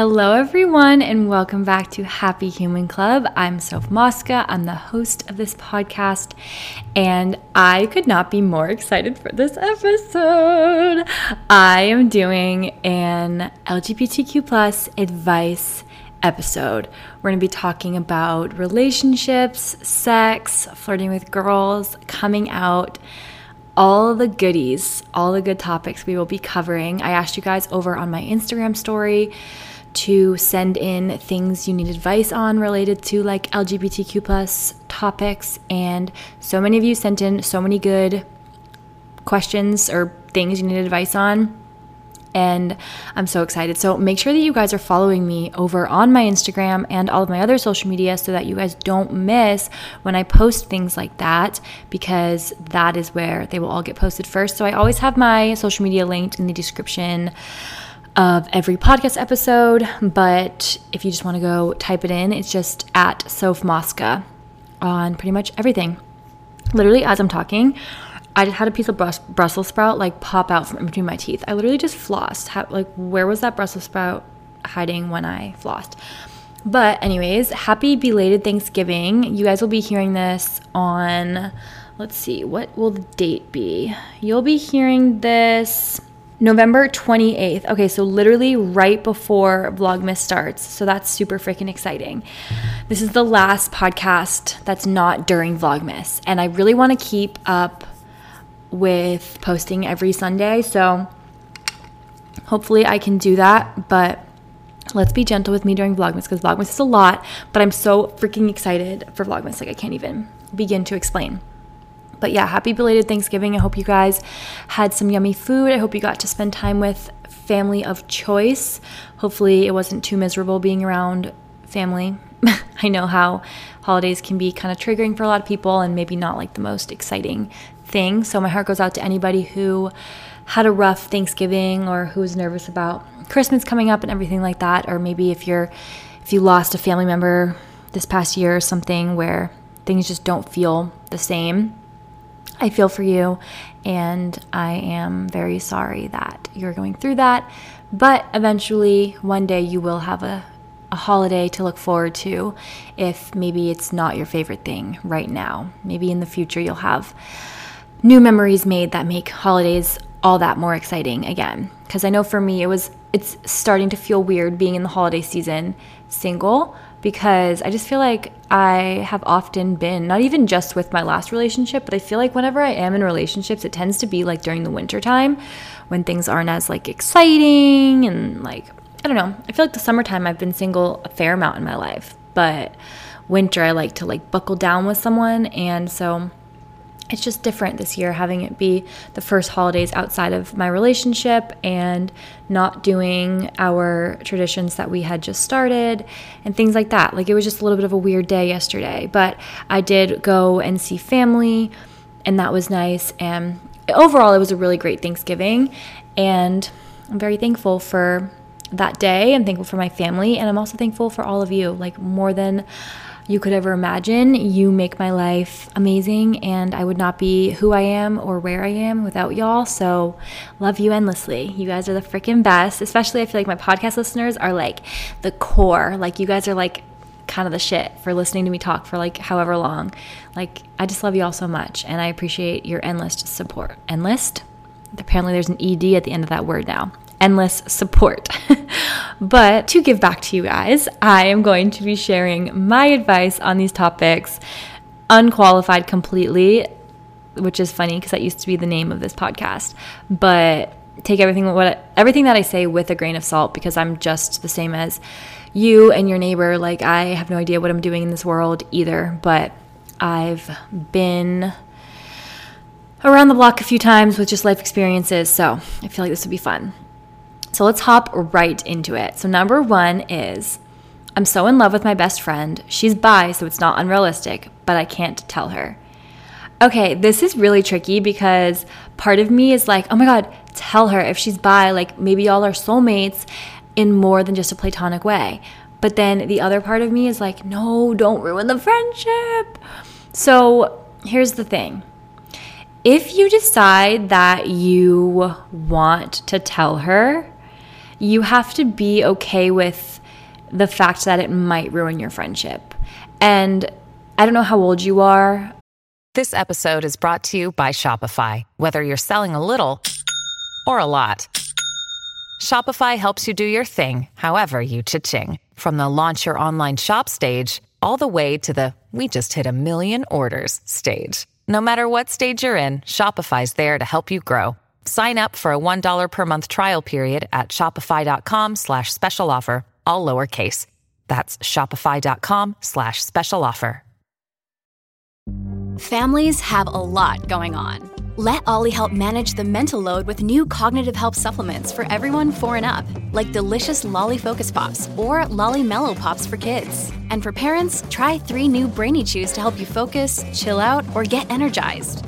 Hello, everyone, and welcome back to Happy Human Club. I'm Soph Mosca. I'm the host of this podcast, and I could not be more excited for this episode. I am doing an LGBTQ plus advice episode. We're going to be talking about relationships, sex, flirting with girls, coming out all the goodies, all the good topics we will be covering. I asked you guys over on my Instagram story to send in things you need advice on related to like LGBTQ plus topics. And so many of you sent in so many good questions or things you need advice on. And I'm so excited. So make sure that you guys are following me over on my Instagram and all of my other social media so that you guys don't miss when I post things like that because that is where they will all get posted first. So I always have my social media linked in the description of every podcast episode, but if you just want to go type it in, it's just at Soph Mosca on pretty much everything. Literally, as I'm talking, I just had a piece of Brus- Brussels sprout like pop out from between my teeth. I literally just flossed. How, like, where was that Brussels sprout hiding when I flossed? But, anyways, happy belated Thanksgiving. You guys will be hearing this on, let's see, what will the date be? You'll be hearing this November 28th. Okay, so literally right before Vlogmas starts. So that's super freaking exciting. This is the last podcast that's not during Vlogmas. And I really want to keep up with posting every Sunday. So hopefully I can do that. But let's be gentle with me during Vlogmas because Vlogmas is a lot. But I'm so freaking excited for Vlogmas. Like I can't even begin to explain. But yeah, happy belated Thanksgiving. I hope you guys had some yummy food. I hope you got to spend time with family of choice. Hopefully, it wasn't too miserable being around family. I know how holidays can be kind of triggering for a lot of people and maybe not like the most exciting thing. So, my heart goes out to anybody who had a rough Thanksgiving or who was nervous about Christmas coming up and everything like that. Or maybe if you're if you lost a family member this past year or something where things just don't feel the same I feel for you, and I am very sorry that you're going through that. But eventually, one day, you will have a, a holiday to look forward to if maybe it's not your favorite thing right now. Maybe in the future, you'll have new memories made that make holidays all that more exciting again. Because I know for me, it was it's starting to feel weird being in the holiday season single because I just feel like I have often been, not even just with my last relationship, but I feel like whenever I am in relationships, it tends to be like during the winter time when things aren't as like exciting and like, I don't know. I feel like the summertime I've been single a fair amount in my life, but winter I like to like buckle down with someone. And so it's just different this year having it be the first holidays outside of my relationship and not doing our traditions that we had just started and things like that. Like it was just a little bit of a weird day yesterday, but I did go and see family and that was nice and overall it was a really great Thanksgiving and I'm very thankful for that day. I'm thankful for my family and I'm also thankful for all of you like more than you could ever imagine. You make my life amazing, and I would not be who I am or where I am without y'all. So, love you endlessly. You guys are the freaking best. Especially, I feel like my podcast listeners are like the core. Like, you guys are like kind of the shit for listening to me talk for like however long. Like, I just love you all so much, and I appreciate your endless support. Endless? Apparently, there's an ED at the end of that word now endless support. but to give back to you guys, I am going to be sharing my advice on these topics, unqualified completely, which is funny because that used to be the name of this podcast. But take everything what everything that I say with a grain of salt because I'm just the same as you and your neighbor. Like I have no idea what I'm doing in this world either, but I've been around the block a few times with just life experiences, so I feel like this would be fun. So let's hop right into it. So, number one is I'm so in love with my best friend. She's bi, so it's not unrealistic, but I can't tell her. Okay, this is really tricky because part of me is like, oh my God, tell her if she's bi, like maybe y'all are soulmates in more than just a platonic way. But then the other part of me is like, no, don't ruin the friendship. So here's the thing if you decide that you want to tell her, you have to be okay with the fact that it might ruin your friendship. And I don't know how old you are. This episode is brought to you by Shopify. Whether you're selling a little or a lot, Shopify helps you do your thing, however you cha-ching. From the launch your online shop stage, all the way to the we just hit a million orders stage. No matter what stage you're in, Shopify's there to help you grow. Sign up for a $1 per month trial period at shopify.com slash special offer, all lowercase. That's shopify.com slash special offer. Families have a lot going on. Let Olly help manage the mental load with new cognitive help supplements for everyone four and up, like delicious Lolly Focus Pops or Lolly Mellow Pops for kids. And for parents, try three new Brainy Chews to help you focus, chill out, or get energized.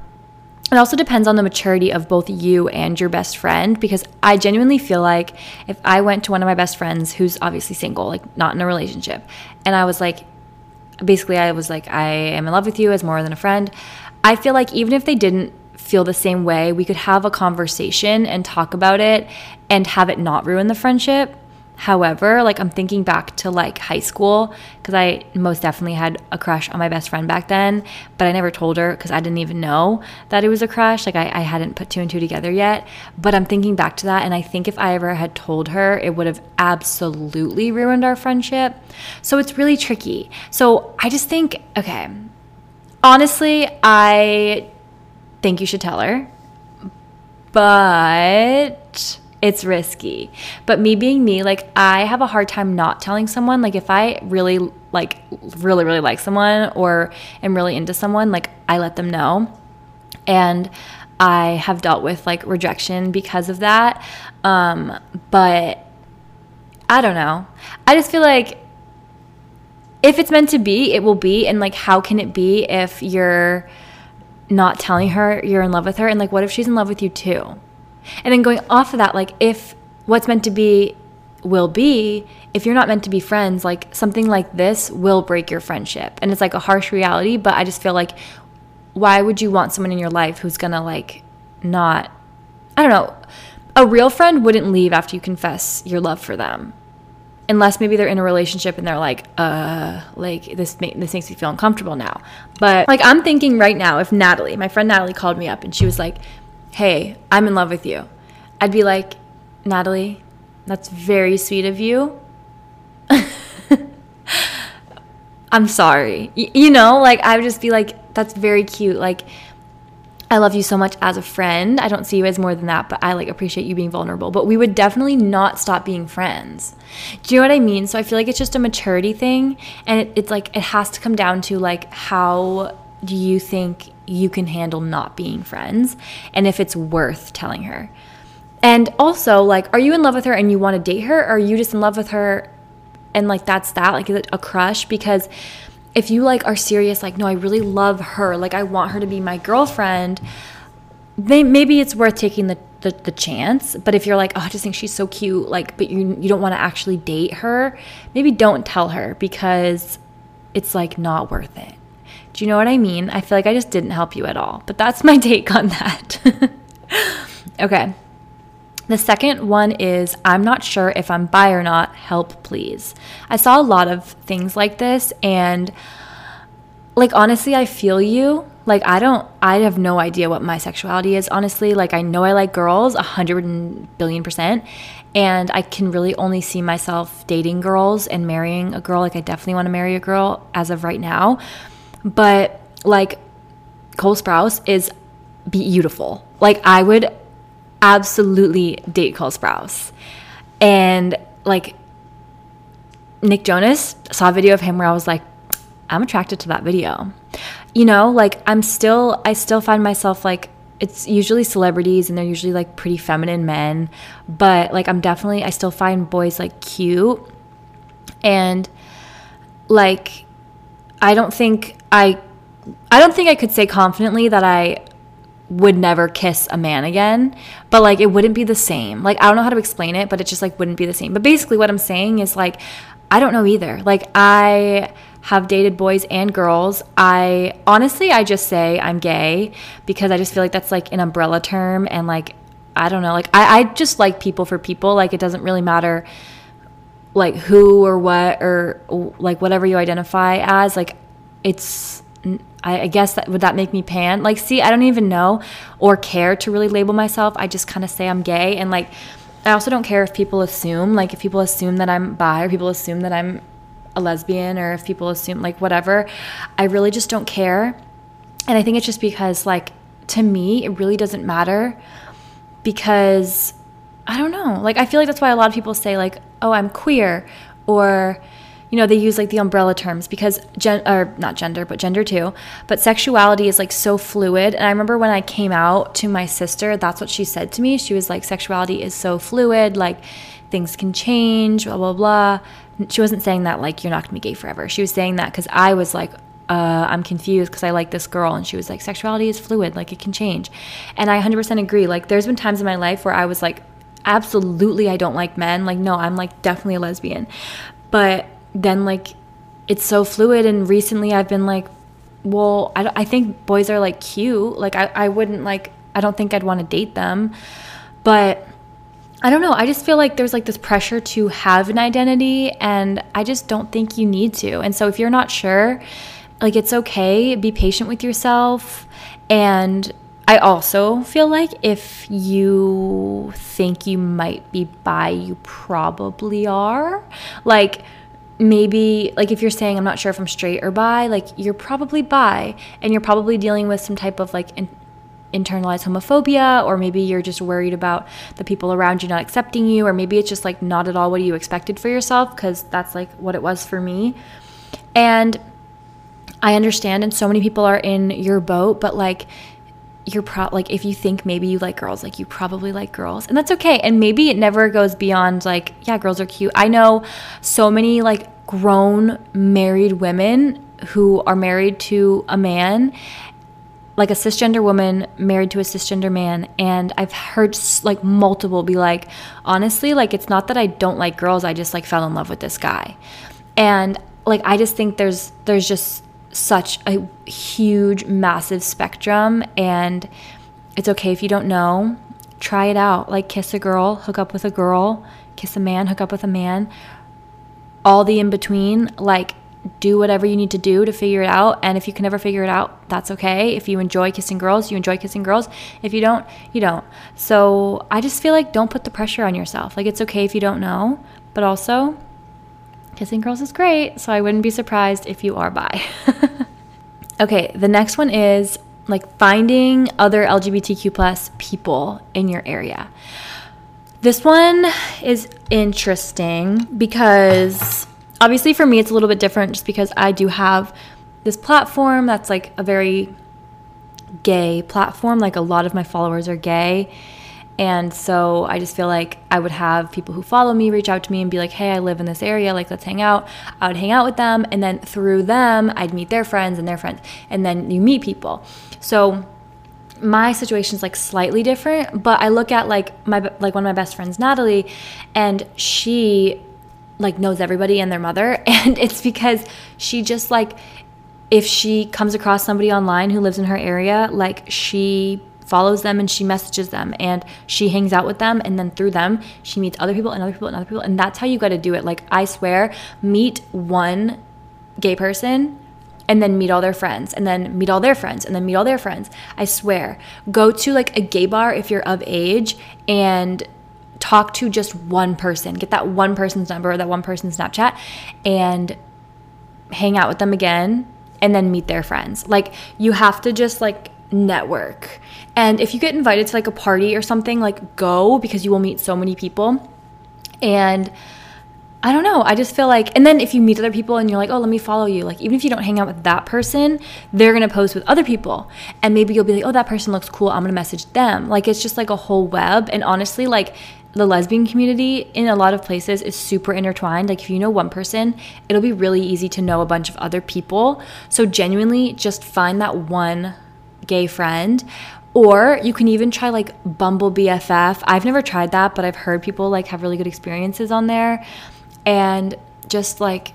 It also depends on the maturity of both you and your best friend because I genuinely feel like if I went to one of my best friends who's obviously single, like not in a relationship, and I was like, basically, I was like, I am in love with you as more than a friend, I feel like even if they didn't feel the same way, we could have a conversation and talk about it and have it not ruin the friendship. However, like I'm thinking back to like high school because I most definitely had a crush on my best friend back then, but I never told her because I didn't even know that it was a crush. Like I, I hadn't put two and two together yet. But I'm thinking back to that, and I think if I ever had told her, it would have absolutely ruined our friendship. So it's really tricky. So I just think, okay, honestly, I think you should tell her, but it's risky. But me being me, like I have a hard time not telling someone. Like if I really like really really like someone or am really into someone, like I let them know. And I have dealt with like rejection because of that. Um, but I don't know. I just feel like if it's meant to be, it will be. And like, how can it be if you're not telling her you're in love with her? And like, what if she's in love with you too? And then going off of that, like if what's meant to be will be, if you're not meant to be friends, like something like this will break your friendship. And it's like a harsh reality, but I just feel like why would you want someone in your life who's gonna like not, I don't know, a real friend wouldn't leave after you confess your love for them. Unless maybe they're in a relationship and they're like, uh, like this, ma- this makes me feel uncomfortable now. But like, I'm thinking right now, if Natalie, my friend Natalie called me up and she was like, hey, I'm in love with you, I'd be like, Natalie, that's very sweet of you. I'm sorry. Y- you know, like I would just be like, that's very cute. Like, I love you so much as a friend. I don't see you as more than that, but I like appreciate you being vulnerable. But we would definitely not stop being friends. Do you know what I mean? So I feel like it's just a maturity thing. And it, it's like, it has to come down to like, how do you think you can handle not being friends? And if it's worth telling her. And also, like, are you in love with her and you want to date her? Or are you just in love with her and like that's that? Like, is it a crush? Because if you like are serious, like, no, I really love her, like, I want her to be my girlfriend, maybe it's worth taking the, the, the chance. But if you're like, oh, I just think she's so cute, like, but you, you don't want to actually date her, maybe don't tell her because it's like not worth it. Do you know what I mean? I feel like I just didn't help you at all, but that's my take on that. okay. The second one is I'm not sure if I'm bi or not, help please. I saw a lot of things like this and like honestly, I feel you. Like I don't I have no idea what my sexuality is honestly. Like I know I like girls a hundred billion percent and I can really only see myself dating girls and marrying a girl. Like I definitely want to marry a girl as of right now. But like Cole Sprouse is beautiful. Like I would absolutely date Cole Sprouse. And like Nick Jonas, saw a video of him where I was like, I'm attracted to that video. You know, like I'm still, I still find myself like, it's usually celebrities and they're usually like pretty feminine men, but like I'm definitely, I still find boys like cute. And like, I don't think I, I don't think I could say confidently that I would never kiss a man again, but like it wouldn't be the same. Like I don't know how to explain it, but it just like wouldn't be the same. But basically what I'm saying is like I don't know either. Like I have dated boys and girls. I honestly I just say I'm gay because I just feel like that's like an umbrella term and like I don't know, like I, I just like people for people. Like it doesn't really matter like who or what or like whatever you identify as. Like it's I, I guess that would that make me pan? Like, see, I don't even know or care to really label myself. I just kind of say I'm gay, and like, I also don't care if people assume, like, if people assume that I'm bi or people assume that I'm a lesbian or if people assume like whatever. I really just don't care, and I think it's just because like to me it really doesn't matter because I don't know. Like, I feel like that's why a lot of people say like, oh, I'm queer or you know, they use like the umbrella terms because gen or not gender, but gender too. But sexuality is like so fluid. And I remember when I came out to my sister, that's what she said to me. She was like, sexuality is so fluid, like things can change, blah, blah, blah. She wasn't saying that like you're not gonna be gay forever. She was saying that because I was like, uh, I'm confused because I like this girl. And she was like, sexuality is fluid, like it can change. And I 100% agree. Like, there's been times in my life where I was like, absolutely, I don't like men. Like, no, I'm like definitely a lesbian. But then like it's so fluid and recently i've been like well i, I think boys are like cute. Like I, I wouldn't like i don't think i'd want to date them. But i don't know i just feel like there's like this pressure to have an identity and i just don't think you need to. And so if you're not sure like it's okay. Be patient with yourself. And I also feel like if you think you might be bi, you probably are. Like, maybe like if you're saying I'm not sure if I'm straight or bi, like you're probably bi and you're probably dealing with some type of like in, internalized homophobia or maybe you're just worried about the people around you not accepting you or maybe it's just like not at all what you expected for yourself because that's like what it was for me. And I understand and so many people are in your boat, but like you're pro like if you think maybe you like girls like you probably like girls and that's okay and maybe it never goes beyond like yeah girls are cute. I know so many like grown married women who are married to a man like a cisgender woman married to a cisgender man and i've heard like multiple be like honestly like it's not that i don't like girls i just like fell in love with this guy. And like i just think there's there's just such a huge, massive spectrum. And it's okay if you don't know. Try it out. Like kiss a girl, hook up with a girl, kiss a man, hook up with a man. All the in between, like do whatever you need to do to figure it out. And if you can never figure it out, that's okay. If you enjoy kissing girls, you enjoy kissing girls. If you don't, you don't. So I just feel like don't put the pressure on yourself. Like it's okay if you don't know, but also Kissing girls is great, so I wouldn't be surprised if you are bi. okay, the next one is like finding other LGBTQ plus people in your area. This one is interesting because obviously for me it's a little bit different just because I do have this platform that's like a very gay platform. Like a lot of my followers are gay and so I just feel like I would have people who follow me reach out to me and be like, hey, I live in this area, like, let's hang out. I would hang out with them. And then through them, I'd meet their friends and their friends. And then you meet people. So my situation is like slightly different, but I look at like my, like one of my best friends, Natalie, and she like knows everybody and their mother. And it's because she just like, if she comes across somebody online who lives in her area, like she follows them and she messages them and she hangs out with them and then through them she meets other people and other people and other people. And that's how you got to do it. Like i swear meet one gay person and then meet all their friends and then meet all their friends and then meet all their friends. I swear. Go to like a gay bar if you're of age and talk to just one person. Get that one person's number or that one person's snapchat and hang out with them again and then meet their friends. Like you have to just like network and if you get invited to like a party or something, like go because you will meet so many people. And I don't know. I just feel like, and then if you meet other people and you're like, oh, let me follow you, like, even if you don't hang out with that person, they're to post with other people. And maybe you'll be like, oh, that person looks cool. I'm to message them. Like, it's just like a whole web. And honestly, like, the lesbian community in a lot of places is super intertwined. Like, if you know one person, it'll be really easy to know a bunch of other people. So, genuinely, just find that one gay friend or you can even try like Bumble BFF. I've never tried that, but I've heard people like have really good experiences on there. And just like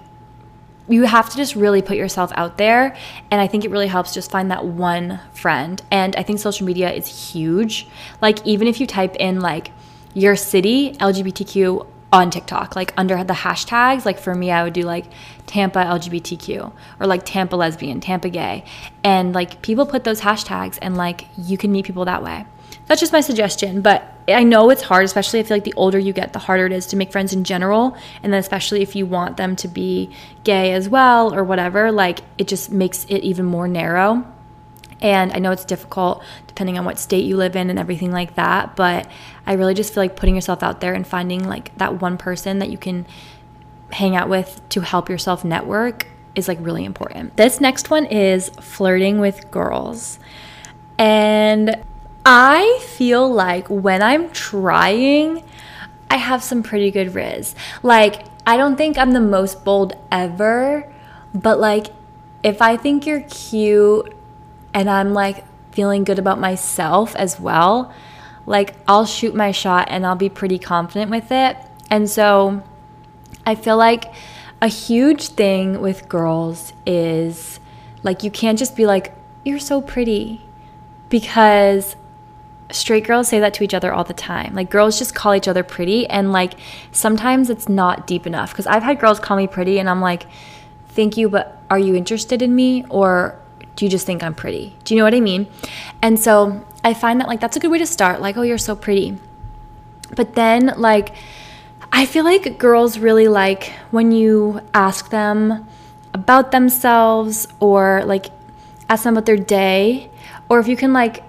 you have to just really put yourself out there and i think it really helps just find that one friend and i think social media is huge like even if you type in like your city lgbtq on TikTok, like under the hashtags. Like for me, I would do like Tampa LGBTQ or like Tampa lesbian, Tampa gay. And like people put those hashtags and like you can meet people that way. That's just my suggestion. But I know it's hard, especially I feel like the older you get, the harder it is to make friends in general. And then especially if you want them to be gay as well or whatever, like it just makes it even more narrow. And I know it's difficult depending on what state you live in and everything like that, but I really just feel like putting yourself out there and finding like that one person that you can hang out with to help yourself network is like really important. This next one is flirting with girls. And I feel like when I'm trying, I have some pretty good riz. Like, I don't think I'm the most bold ever, but like, if I think you're cute and I'm like feeling good about myself as well, like I'll shoot my shot and I'll be pretty confident with it. And so I feel like a huge thing with girls is like you can't just be like, you're so pretty because straight girls say that to each other all the time. Like girls just call each other pretty and like sometimes it's not deep enough cuz I've had girls call me pretty and I'm like, "Thank you, but are you interested in me or do you just think I'm pretty? Do you know what I mean? And so I find that like that's a good way to start. Like, oh, you're so pretty. But then like I feel like girls really like when you ask them about themselves or like ask them about their day or if you can like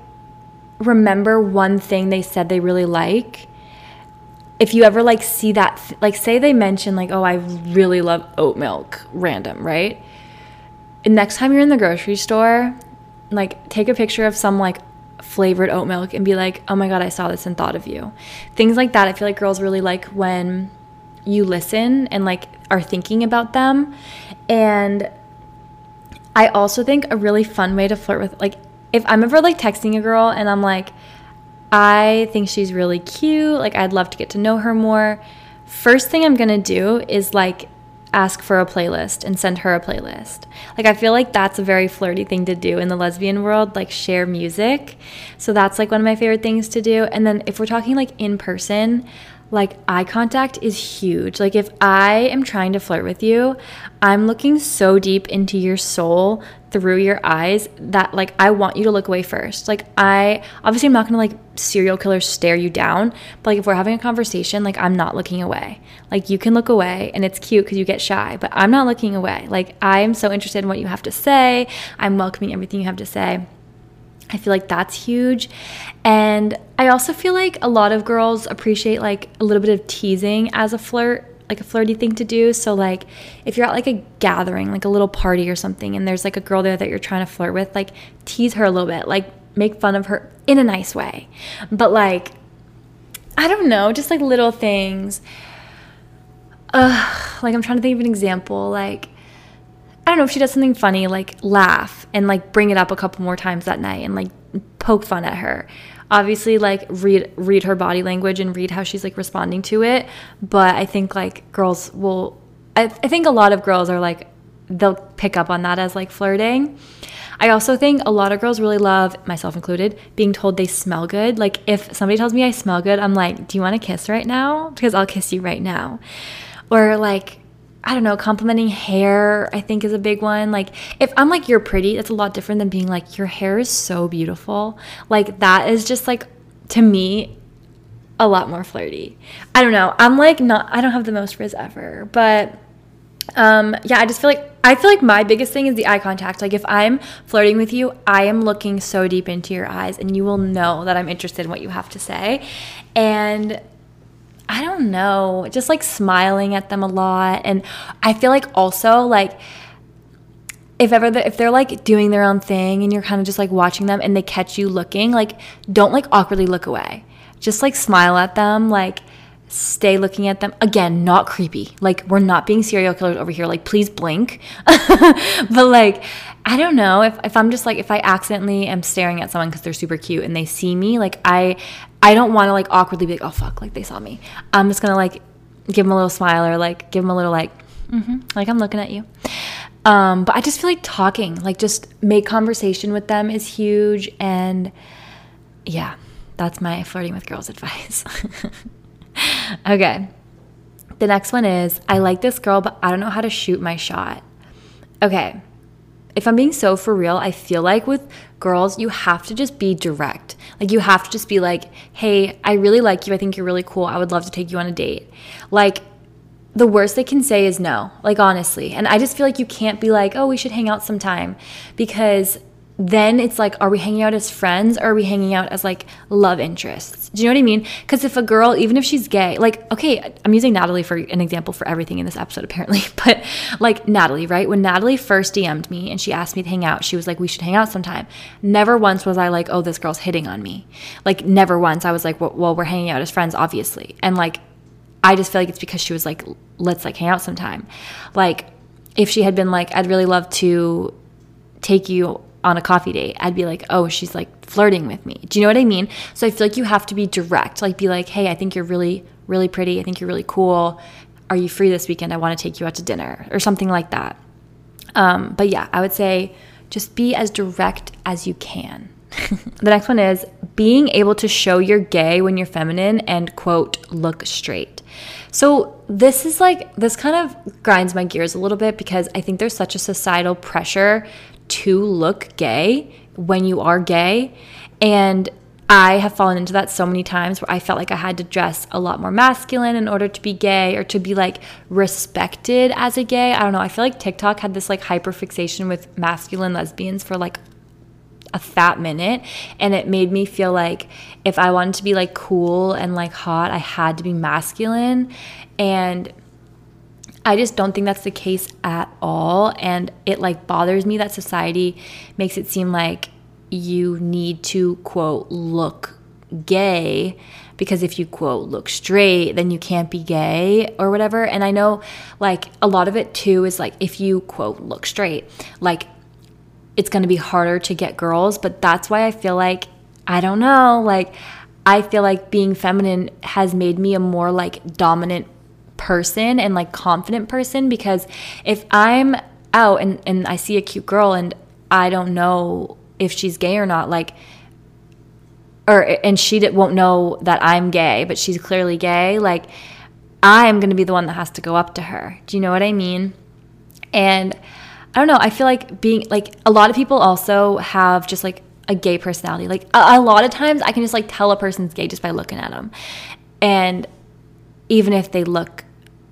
remember one thing they said they really like if you ever like see that like say they mention like oh i really love oat milk random right next time you're in the grocery store, like take a picture of some like flavored oat milk and be like, oh my God, I saw this and thought of you. Things like that. I feel like girls really like when you listen and like are thinking about them. And I also think a really fun way to flirt with, like, if I'm ever like texting a girl and I'm like, I think she's really cute, like, I'd love to get to know her more. First thing I'm gonna do is like ask for a playlist and send her a playlist. Like I feel like that's a very flirty thing to do in the lesbian world, like share music. So that's like one of my favorite things to do. And then if we're talking like in person, like eye contact is huge. Like if I am trying to flirt with you, I'm looking so deep into your soul through your eyes that like I want you to look away first. Like I obviously I'm not going to like serial killer stare you down, but like if we're having a conversation, like I'm not looking away. Like you can look away and it's cute cuz you get shy, but I'm not looking away. Like I am so interested in what you have to say. I'm welcoming everything you have to say. I feel like that's huge. And I also feel like a lot of girls appreciate like a little bit of teasing as a flirt, like a flirty thing to do. So like if you're at like a gathering, like a little party or something and there's like a girl there that you're trying to flirt with, like tease her a little bit, like make fun of her in a nice way. But like I don't know, just like little things. Ugh, like I'm trying to think of an example like I don't know if she does something funny, like laugh and like bring it up a couple more times that night and like poke fun at her. Obviously, like read read her body language and read how she's like responding to it. But I think like girls will. I, I think a lot of girls are like they'll pick up on that as like flirting. I also think a lot of girls really love, myself included, being told they smell good. Like if somebody tells me I smell good, I'm like, do you want to kiss right now? Because I'll kiss you right now. Or like, I don't know, complimenting hair, I think is a big one. Like, if I'm like, you're pretty, that's a lot different than being like, your hair is so beautiful. Like, that is just like, to me, a lot more flirty. I don't know. I'm like, not, I don't have the most frizz ever, but um, yeah, I just feel like, I feel like my biggest thing is the eye contact. Like, if I'm flirting with you, I am looking so deep into your eyes, and you will know that I'm interested in what you have to say. And I don't know, just like smiling at them a lot. And I feel like also like if ever the, if they're like doing their own thing and you're kind of just like watching them and they catch you looking, like don't like awkwardly look away. Just like smile at them, like stay looking at them. Again, not creepy. Like we're not being serial killers over here. Like please blink. but like I don't know if, if I'm just like if I accidentally am staring at someone because they're super cute and they see me, like I I don't want to like awkwardly be like, oh fuck, like they saw me. I'm just gonna like give them a little smile or like give them a little like, mm-hmm, like I'm looking at you. Um, but I just feel like talking, like just make conversation with them is huge. And yeah, that's my flirting with girls advice. okay. The next one is I like this girl, but I don't know how to shoot my shot. Okay if I'm being so for real, I feel like with girls, you have to just be direct. Like, you have to just be like, hey, I really like you. I think you're really cool. I would love to take you on a date. Like, the worst they can say is no, like, honestly. And I just feel like you can't be like, oh, we should hang out sometime because then it's like, are we hanging out as friends or are we hanging out as like love interests? Do you know what I mean? Because if a girl, even if she's gay, like, okay, I'm using Natalie for an example for everything in this episode, apparently, but like Natalie, right? When Natalie first DM'd me and she asked me to hang out, she was like, we should hang out sometime. Never once was I like, oh, this girl's hitting on me. Like, never once. I was like, well, well we're hanging out as friends, obviously. And like, I just feel like it's because she was like, let's like hang out sometime. Like, if she had been like, I'd really love to take you on a coffee date, I'd be like, oh, she's like flirting with me. Do you know what I mean? So I feel like you have to be direct. Like, be like, hey, I think you're really, really pretty. I think you're really cool. Are you free this weekend? I want to take you out to dinner or something like that. Um, but yeah, I would say just be as direct as you can. the next one is being able to show you're gay when you're feminine and quote, look straight. So, this is like, this kind of grinds my gears a little bit because I think there's such a societal pressure to look gay when you are gay. And I have fallen into that so many times where I felt like I had to dress a lot more masculine in order to be gay or to be like respected as a gay. I don't know. I feel like TikTok had this like hyper fixation with masculine lesbians for like a fat minute and it made me feel like if I wanted to be like cool and like hot, I had to be masculine and I just don't think that's the case at all. And it like bothers me that society makes it seem like you need to quote look gay because if you quote look straight then you can't be gay or whatever and i know like a lot of it too is like if you quote look straight like it's to be harder to get girls but that's why i feel like i don't know like i feel like being feminine has made me a more like dominant person and like confident person because if I'm out and, and I see a cute girl and I don't know if she's gay or not, like, or and she won't know that I'm gay, but she's clearly gay, like, I'm gonna be the one that has to go up to her. Do you know what I mean? And I don't know, I feel like being like a lot of people also have just like a gay personality. Like a, a lot of times I can just like tell a person's gay just by looking at them. And even if they look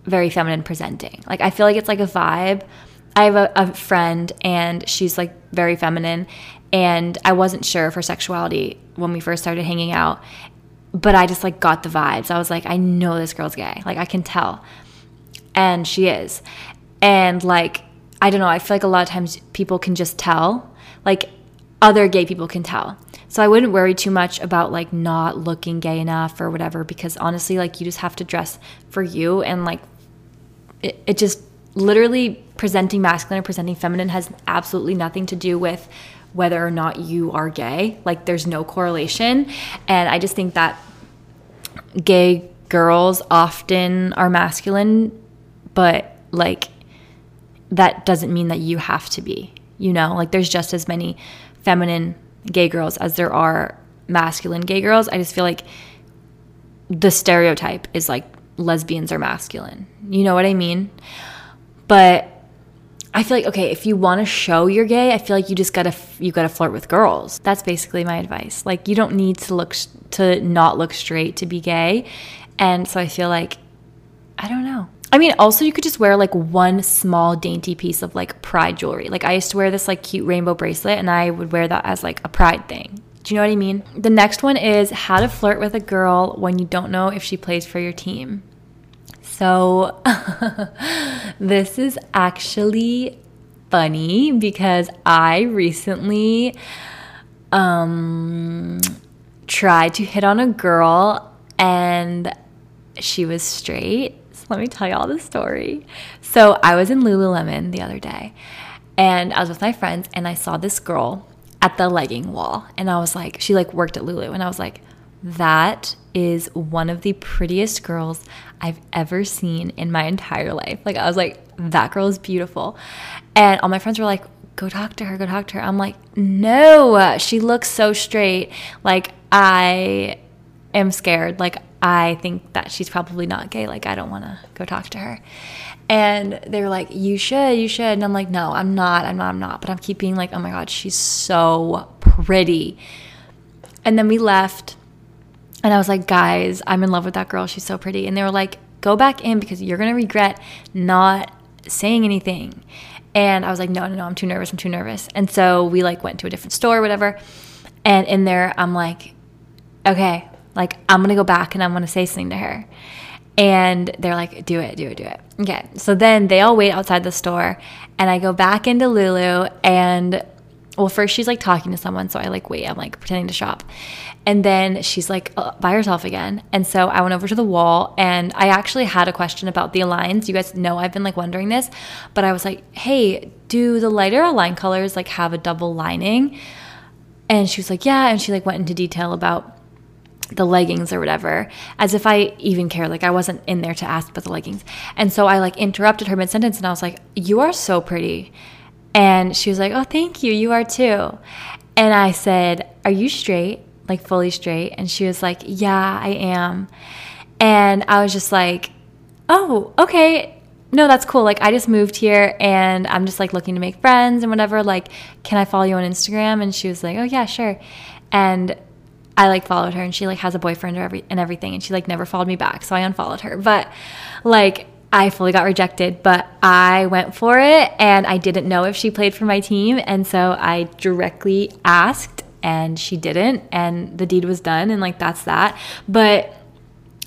very feminine presenting. Like I feel like it's like a vibe. I have a, a, friend and she's like very feminine and I wasn't sure of her sexuality when we first started hanging out, but I just like got the vibes. I was like, I know this girl's gay. Like I can tell. And she is. And like I don't know, I feel like a lot of times people can just tell. Like other gay people can tell. So I wouldn't worry too much about like not looking gay enough or whatever because honestly like you just have to dress for you and like it, it just literally presenting masculine or presenting feminine has absolutely nothing to do with whether or not you are gay. Like there's no correlation. And I just think that gay girls often are masculine, but like that doesn't mean that you have to be. you know? Like there's just as many feminine gay girls as there are masculine gay girls. I just feel like the stereotype is like lesbians are masculine. You know what I mean? But I feel like okay, if you want to show you're gay, I feel like you just got to you got to flirt with girls. That's basically my advice. Like you don't need to look to not look straight to be gay. And so I feel like I don't know. I mean, also you could just wear like one small dainty piece of like pride jewelry. Like I used to wear this like cute rainbow bracelet and I would wear that as like a pride thing. Do you know what I mean? The next one is how to flirt with a girl when you don't know if she plays for your team. So, this is actually funny because I recently um, tried to hit on a girl and she was straight. So let me tell you all the story. So, I was in Lululemon the other day and I was with my friends and I saw this girl at the legging wall and I was like, she like worked at Lulu and I was like, that is one of the prettiest girls I've ever seen in my entire life. Like, I was like, that girl is beautiful. And all my friends were like, go talk to her, go talk to her. I'm like, no, she looks so straight. Like, I am scared. Like, I think that she's probably not gay. Like, I don't want to go talk to her. And they were like, you should, you should. And I'm like, no, I'm not, I'm not, I'm not. But I'm keeping like, oh my God, she's so pretty. And then we left and I was like, guys, I'm in love with that girl. She's so pretty. And they were like, go back in because you're going to regret not saying anything. And I was like, no, no, no, I'm too nervous. I'm too nervous. And so we like went to a different store or whatever. And in there, I'm like, okay, like I'm going to go back and I'm going to say something to her. And they're like, do it, do it, do it. Okay. So then they all wait outside the store and I go back into Lulu and well, first she's like talking to someone. So I like wait, I'm like pretending to shop. And then she's like uh, by herself again. And so I went over to the wall and I actually had a question about the Aligns. You guys know I've been like wondering this, but I was like, hey, do the lighter Align colors like have a double lining? And she was like, yeah. And she like went into detail about the leggings or whatever, as if I even care. Like I wasn't in there to ask about the leggings. And so I like interrupted her mid sentence and I was like, you are so pretty. And she was like, oh, thank you. You are too. And I said, are you straight? like fully straight. And she was like, Yeah, I am. And I was just like, Oh, okay. No, that's cool. Like, I just moved here and I'm just like looking to make friends and whatever. Like, can I follow you on Instagram? And she was like, Oh, yeah, sure. And I like followed her and she like has a boyfriend or every, and everything. And she like never followed me back. So I unfollowed her. But like, I fully got rejected, but I went for it and I didn't know if she played for my team. And so I directly asked and she didn't and the deed was done and like that's that but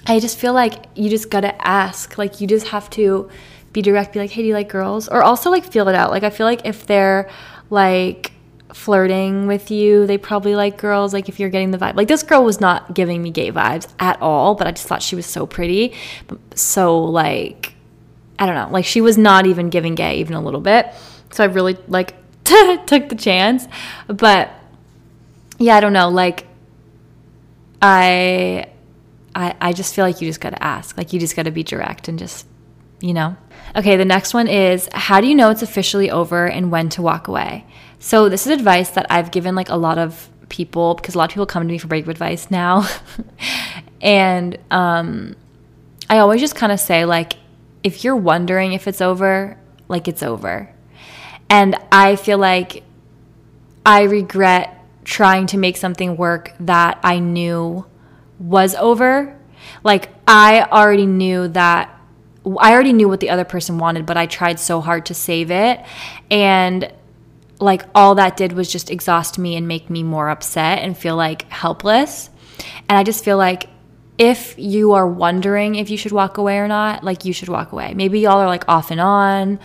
i just feel like you just gotta ask like you just have to be direct be like hey do you like girls or also like feel it out like i feel like if they're like flirting with you they probably like girls like if you're getting the vibe like this girl was not giving me gay vibes at all but i just thought she was so pretty so like i don't know like she was not even giving gay even a little bit so i really like took the chance but yeah, I don't know. Like, I, I, I just feel like you just got to ask. Like, you just got to be direct and just, you know. Okay, the next one is how do you know it's officially over and when to walk away? So this is advice that I've given like a lot of people because a lot of people come to me for breakup advice now, and um, I always just kind of say like, if you're wondering if it's over, like it's over, and I feel like I regret trying to make something work that I knew was over. Like I already knew that I already knew what the other person wanted, but I tried so hard to save it. And like all that did was just exhaust me and make me more upset and feel like helpless. And I just feel like if you are wondering if you should walk away or not, like you should walk away. Maybe y'all are like off and on,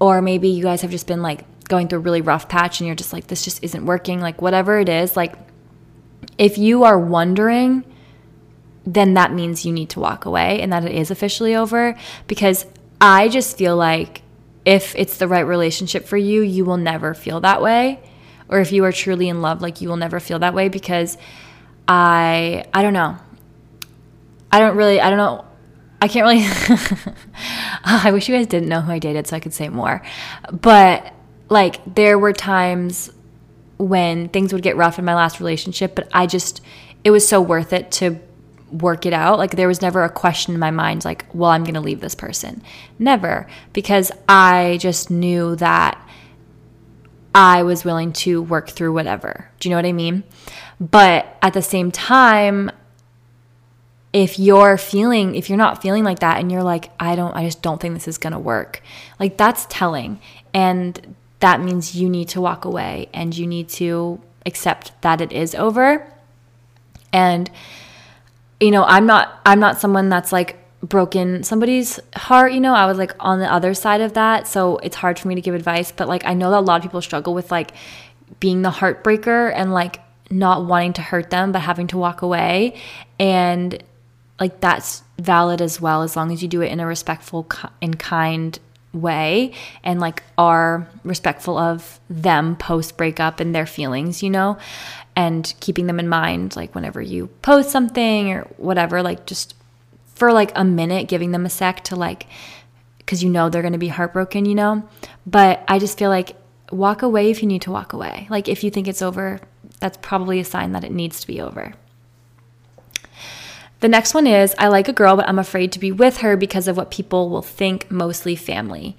or maybe you guys have just been like going through a really rough patch and you're just like, this just isn't working, like whatever it is, like if you are wondering, then that means you need to walk away and that it is officially over because I just feel like if it's the right relationship for you, you will never feel that way. Or if you are truly in love, like you will never feel that way because I I don't know. I don't really I don't know I can't really I wish you guys didn't know who I dated so I could say more. But like there were times when things would get rough in my last relationship, but I just it was so worth it to work it out. Like there was never a question in my mind like, well, I'm going to leave this person. Never, because I just knew that I was willing to work through whatever. Do you know what I mean? But at the same time, if you're feeling if you're not feeling like that and you're like I don't I just don't think this is going to work. Like that's telling and that means you need to walk away and you need to accept that it is over. And you know, I'm not I'm not someone that's like broken somebody's heart, you know. I was like on the other side of that, so it's hard for me to give advice, but like I know that a lot of people struggle with like being the heartbreaker and like not wanting to hurt them but having to walk away and like that's valid as well as long as you do it in a respectful and kind way and like are respectful of them post breakup and their feelings, you know, and keeping them in mind like whenever you post something or whatever, like just for like a minute giving them a sec to like cuz you know they're going to be heartbroken, you know. But I just feel like walk away if you need to walk away. Like if you think it's over, that's probably a sign that it needs to be over. The next one is I like a girl, but I'm afraid to be with her because of what people will think, mostly family.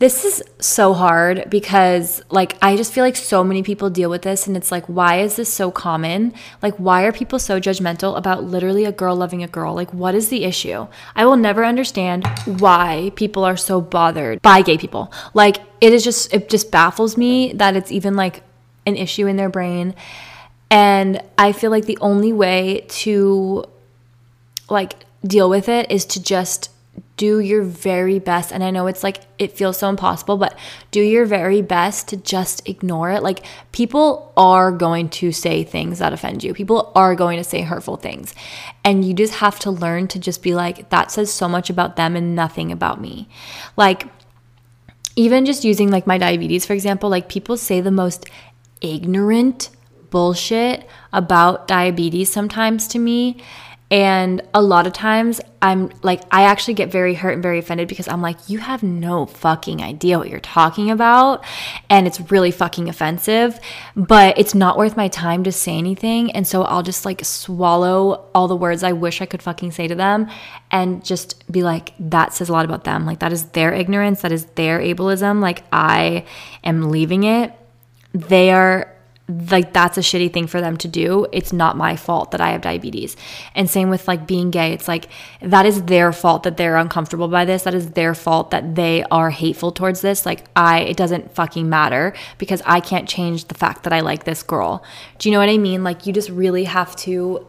This is so hard because, like, I just feel like so many people deal with this, and it's like, why is this so common? Like, why are people so judgmental about literally a girl loving a girl? Like, what is the issue? I will never understand why people are so bothered by gay people. Like, it is just, it just baffles me that it's even like an issue in their brain. And I feel like the only way to like deal with it is to just do your very best. And I know it's like, it feels so impossible, but do your very best to just ignore it. Like, people are going to say things that offend you, people are going to say hurtful things. And you just have to learn to just be like, that says so much about them and nothing about me. Like, even just using like my diabetes, for example, like people say the most ignorant bullshit about diabetes sometimes to me. And a lot of times I'm like, I actually get very hurt and very offended because I'm like, you have no fucking idea what you're talking about. And it's really fucking offensive, but it's not worth my time to say anything. And so I'll just like swallow all the words I wish I could fucking say to them and just be like, that says a lot about them. Like, that is their ignorance, that is their ableism. Like, I am leaving it. They are like that's a shitty thing for them to do. It's not my fault that I have diabetes. And same with like being gay. It's like that is their fault that they're uncomfortable by this. That is their fault that they are hateful towards this. Like I it doesn't fucking matter because I can't change the fact that I like this girl. Do you know what I mean? Like you just really have to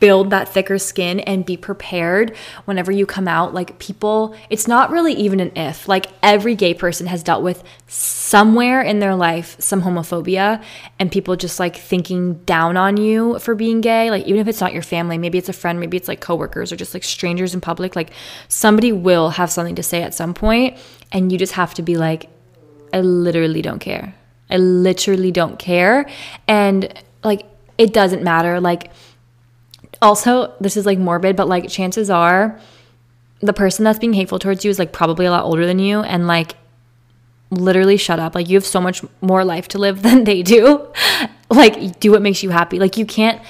build that thicker skin and be prepared whenever you come out. Like, people, it's not really even an if. Like, every gay person has dealt with somewhere in their life some homophobia and people just like thinking down on you for being gay. Like, even if it's not your family, maybe it's a friend, maybe it's like coworkers or just like strangers in public. Like, somebody will have something to say at some point, and you just have to be like, I literally don't care. I literally don't care. And like, it doesn't matter. Like, also, this is like morbid, but like chances are the person that's being hateful towards you is like probably a lot older than you and like literally shut up. Like you have so much more life to live than they do. like do what makes you happy. Like you can't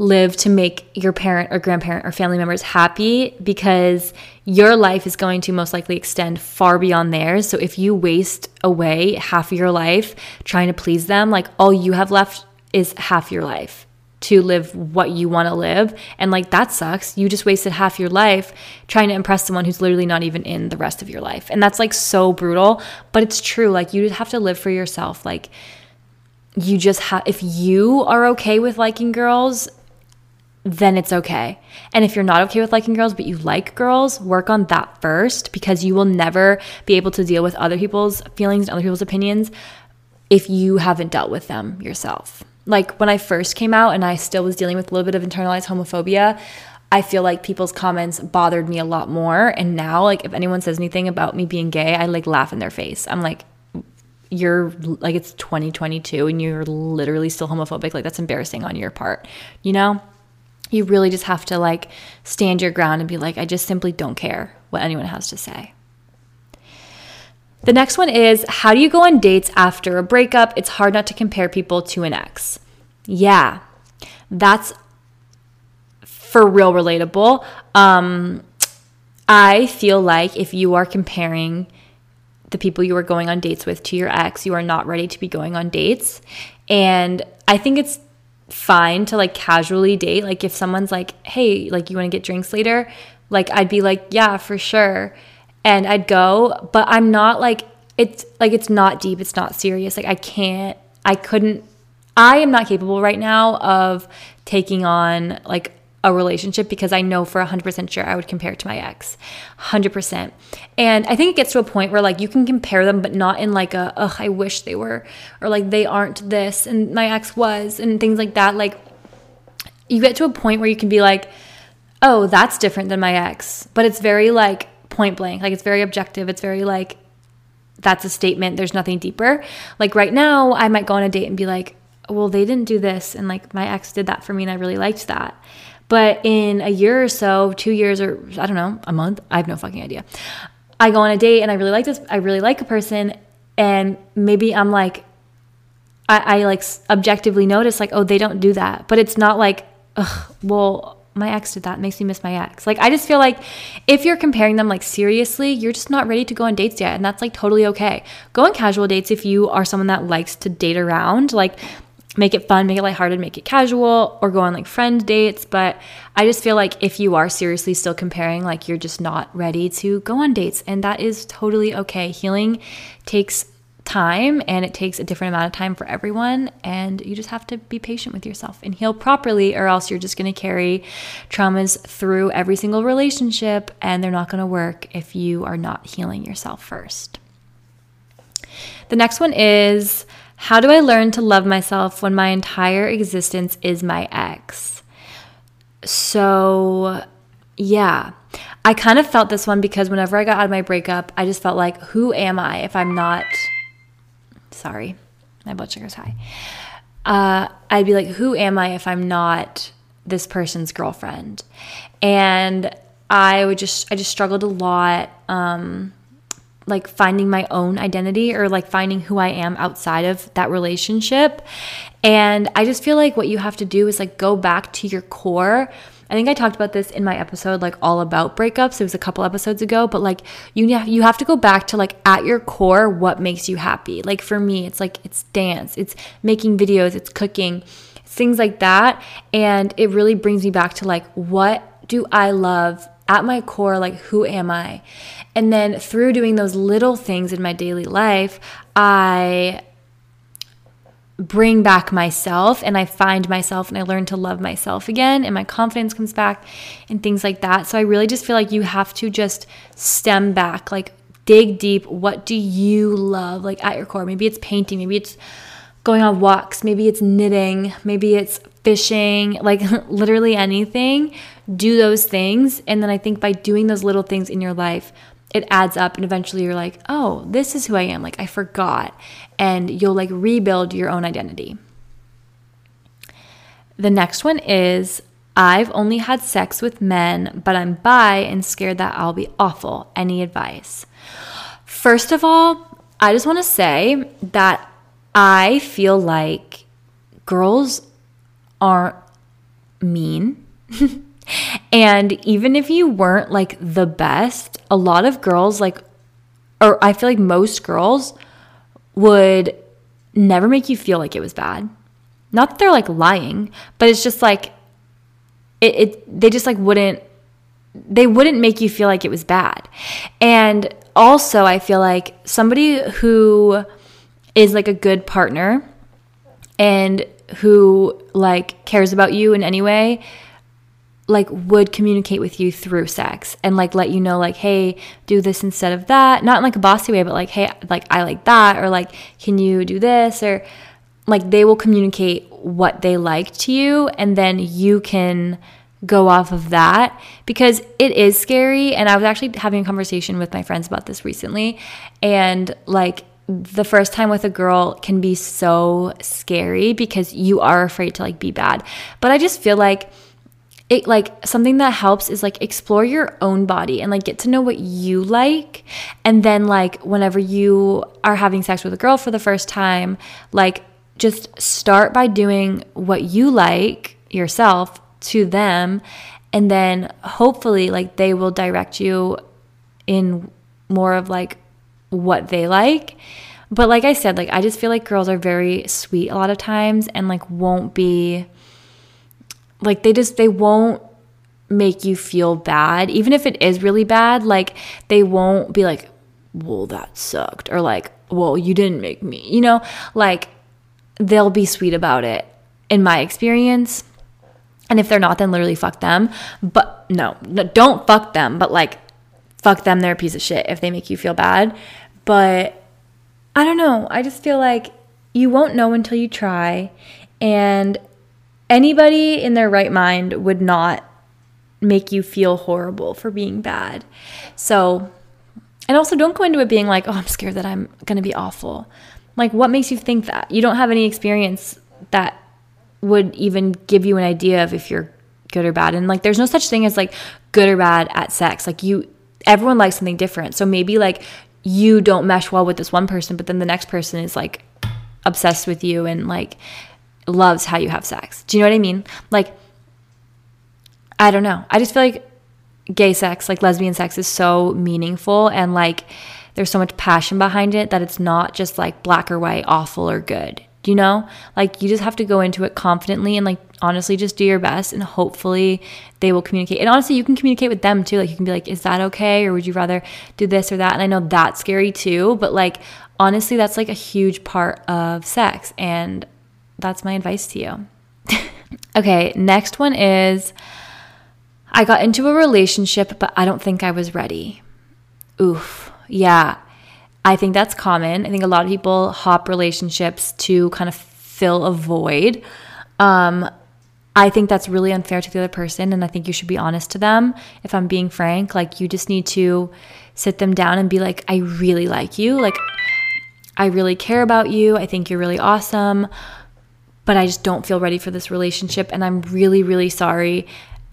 live to make your parent or grandparent or family members happy because your life is going to most likely extend far beyond theirs. So if you waste away half of your life trying to please them, like all you have left is half your life to live what you want to live. And like that sucks. You just wasted half your life trying to impress someone who's literally not even in the rest of your life. And that's like so brutal, but it's true. Like you have to live for yourself. Like you just have, if you are okay with liking girls, then it's okay. And if you're not okay with liking girls, but you like girls, work on that first because you will never be able to deal with other people's feelings and other people's opinions if you haven't dealt with them yourself like when I first came out and I still was dealing with a little bit of internalized homophobia, I feel like people's comments bothered me a lot more. And now, like, if anyone says anything about me being gay, I like laugh in their face. I'm like, you're like, it's 2022 and you're literally still homophobic. Like, that's embarrassing on your part, you know? You really just have to like stand your ground and be like, I just simply don't care what anyone has to say. The next one is how do you go on dates after a breakup? It's hard not to compare people to an ex. Yeah, that's for real relatable. Um, I feel like if you are comparing the people you are going on dates with to your ex, you are not ready to be going on dates. And I think it's fine to like casually date. Like if someone's like, hey, like you want to get drinks later, like I'd be like, yeah, for sure and I'd go, but I'm not like it's like it's not deep, it's not serious. Like I can't I couldn't I am not capable right now of taking on like a relationship because I know for 100% sure I would compare it to my ex. 100%. And I think it gets to a point where like you can compare them but not in like a ugh I wish they were or like they aren't this and my ex was and things like that like you get to a point where you can be like oh that's different than my ex but it's very like point blank. Like it's very objective. It's very like, that's a statement. There's nothing deeper. Like right now, I might go on a date and be like, well, they didn't do this. And like my ex did that for me and I really liked that. But in a year or so, two years or I don't know, a month, I have no fucking idea. I go on a date and I really like this, I really like a person. And maybe I'm like, I, I like objectively notice, like, oh, they don't do that. But it's not like, ugh, well, my ex did that. It makes me miss my ex. Like I just feel like if you're comparing them like seriously, you're just not ready to go on dates yet, and that's like totally okay. Go on casual dates if you are someone that likes to date around, like make it fun, make it lighthearted, make it casual, or go on like friend dates. But I just feel like if you are seriously still comparing, like you're just not ready to go on dates, and that is totally okay. Healing takes time and it takes a different amount of time for everyone and you just have to be patient with yourself and heal properly or else you're just going to carry traumas through every single relationship and they're not going to work if you are not healing yourself first. The next one is how do I learn to love myself when my entire existence is my ex? So, yeah. I kind of felt this one because whenever I got out of my breakup, I just felt like, who am I if I'm not Sorry, my blood sugar's high. Uh, I'd be like, who am I if I'm not this person's girlfriend? And I would just, I just struggled a lot. Um, like finding my own identity or like finding who I am outside of that relationship. And I just feel like what you have to do is like go back to your core I think I talked about this in my episode like all about breakups. It was a couple episodes ago, but like you you have to go back to like at your core what makes you happy. Like for me, it's like it's dance, it's making videos, it's cooking, things like that, and it really brings me back to like what do I love at my core like who am I? And then through doing those little things in my daily life, I bring back myself and I find myself and I learn to love myself again and my confidence comes back and things like that. So I really just feel like you have to just stem back, like dig deep. What do you love like at your core? Maybe it's painting, maybe it's going on walks, maybe it's knitting, maybe it's fishing, like literally anything. Do those things. And then I think by doing those little things in your life, it adds up and eventually you're like, oh, this is who I am. Like, I forgot. And you'll like rebuild your own identity. The next one is I've only had sex with men, but I'm bi and scared that I'll be awful. Any advice? First of all, I just want to say that I feel like girls aren't mean. And even if you weren't like the best, a lot of girls, like, or I feel like most girls would never make you feel like it was bad. Not that they're like lying, but it's just like, it, it they just like wouldn't, they wouldn't make you feel like it was bad. And also, I feel like somebody who is like a good partner and who like cares about you in any way like would communicate with you through sex and like let you know like hey do this instead of that. Not in like a bossy way but like hey like i like that or like can you do this? Or like they will communicate what they like to you and then you can go off of that. Because it is scary and i was actually having a conversation with my friends about this recently and like the first time with a girl can be so scary because you are afraid to like be bad. But i just feel like it like something that helps is like explore your own body and like get to know what you like. And then like whenever you are having sex with a girl for the first time like just start by doing what you like yourself to them. And then hopefully like they will direct you in more of like what they like. But like i said like i just feel like girls are very sweet a lot of times and like won't be like they just they won't make you feel bad. Even if it is really bad like they won't be like well that sucked or like well you didn't make me you know? Like they'll be sweet about it in my experience. And if they're not then literally fuck them. But no, no don't fuck them but like fuck them they're a piece of shit if they make you feel bad. But i don't know. I just feel like you won't know until you try. And anybody in their right mind would not make you feel horrible for being bad. So, and also don't go into it being like, oh, I'm scared that I'm going to be awful. Like, what makes you think that? You don't have any experience that would even give you an idea of if you're good or bad. And like, there's no such thing as like good or bad at sex. Like, you, everyone likes something different. So maybe like you don't mesh well with this one person, but then the next person is like obsessed with you and like loves how you have sex. Do you know what I mean? Like, I don't know. I just feel like gay sex, like lesbian sex, is so meaningful and like there's so much passion behind it that it's not just like black or white, awful or good. Do you know? Like, you just have to go into it confidently and like honestly just do your best and hopefully they will communicate. And honestly, you can communicate with them too. Like, you can be like, is that okay? Or would you rather do this or that? And I know that's scary too, but like, honestly, that's like a huge part of sex. And that's my advice to you. okay, next one is I got into a relationship, but I don't think I was ready. Oof. Yeah. I think that's common. I think a lot of people hop relationships to kind of fill a void. Um, I think that's really unfair to the other person, and I think you should be honest to them. If I'm being frank, like you just need to sit them down and be like, I really like you. Like, I really care about you. I think you're really awesome but I just don't feel ready for this relationship. And I'm really, really sorry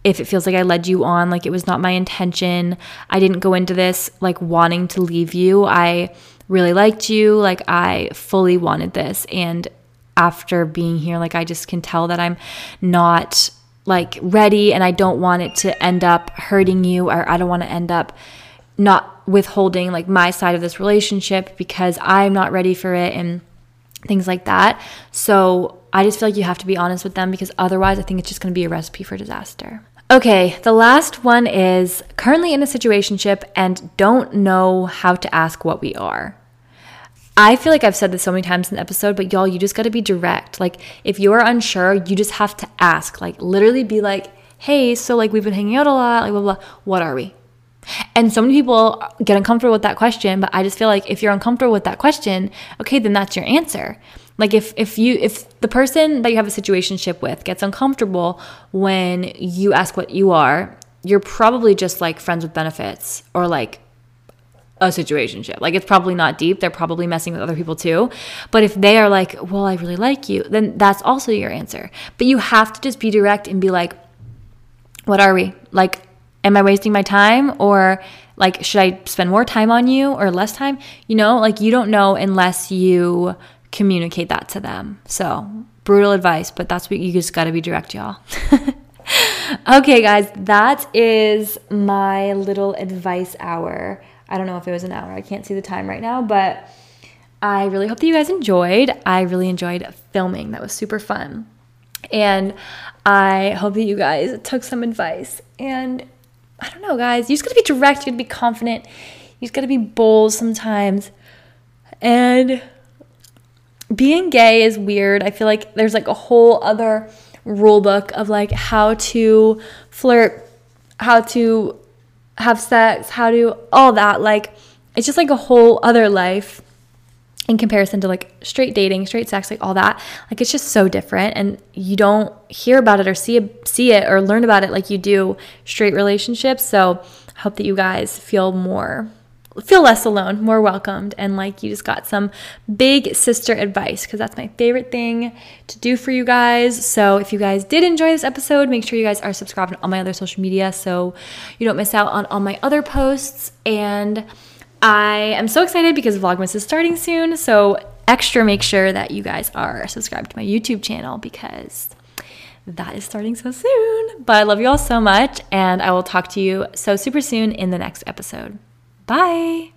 if it feels like I led you on, like it was not my intention. I didn't go into this like wanting to leave you. I really liked you. Like I fully wanted this. And after being here, like I just can tell that I'm not like ready and I don't want it to end up hurting you or I don't want to end up not withholding like my side of this relationship because I'm not ready for it and things like that. So I just feel like you have to be honest with them because otherwise, I think it's just going to be a recipe for disaster. Okay, the last one is currently in a situationship and don't know how to ask what we are. I feel like I've said this so many times in the episode, but y'all, you just got to be direct. Like, if you are unsure, you just have to ask. Like, literally be like, hey, so like we've been hanging out a lot, like blah, blah, blah. What are we? And so many people get uncomfortable with that question, but I just feel like if you're uncomfortable with that question, okay, then that's your answer. Like if if you if the person that you have a situationship with gets uncomfortable when you ask what you are, you're probably just like friends with benefits or like a situationship. Like it's probably not deep. They're probably messing with other people too. But if they are like, "Well, I really like you," then that's also your answer. But you have to just be direct and be like, "What are we? Like am I wasting my time or like should I spend more time on you or less time?" You know, like you don't know unless you communicate that to them. So, brutal advice, but that's what you just got to be direct, y'all. okay, guys, that is my little advice hour. I don't know if it was an hour. I can't see the time right now, but I really hope that you guys enjoyed. I really enjoyed filming. That was super fun. And I hope that you guys took some advice. And I don't know, guys, you just gotta be direct, you gotta be confident, you just gotta be bold sometimes. And being gay is weird. I feel like there's like a whole other rule book of like how to flirt, how to have sex, how to all that. Like it's just like a whole other life in comparison to like straight dating, straight sex, like all that. Like it's just so different and you don't hear about it or see it, see it or learn about it like you do straight relationships. So I hope that you guys feel more feel less alone, more welcomed, and like you just got some big sister advice because that's my favorite thing to do for you guys. So, if you guys did enjoy this episode, make sure you guys are subscribed on all my other social media so you don't miss out on all my other posts. And I am so excited because Vlogmas is starting soon. So, extra make sure that you guys are subscribed to my YouTube channel because that is starting so soon. But I love you all so much, and I will talk to you so super soon in the next episode. Bye.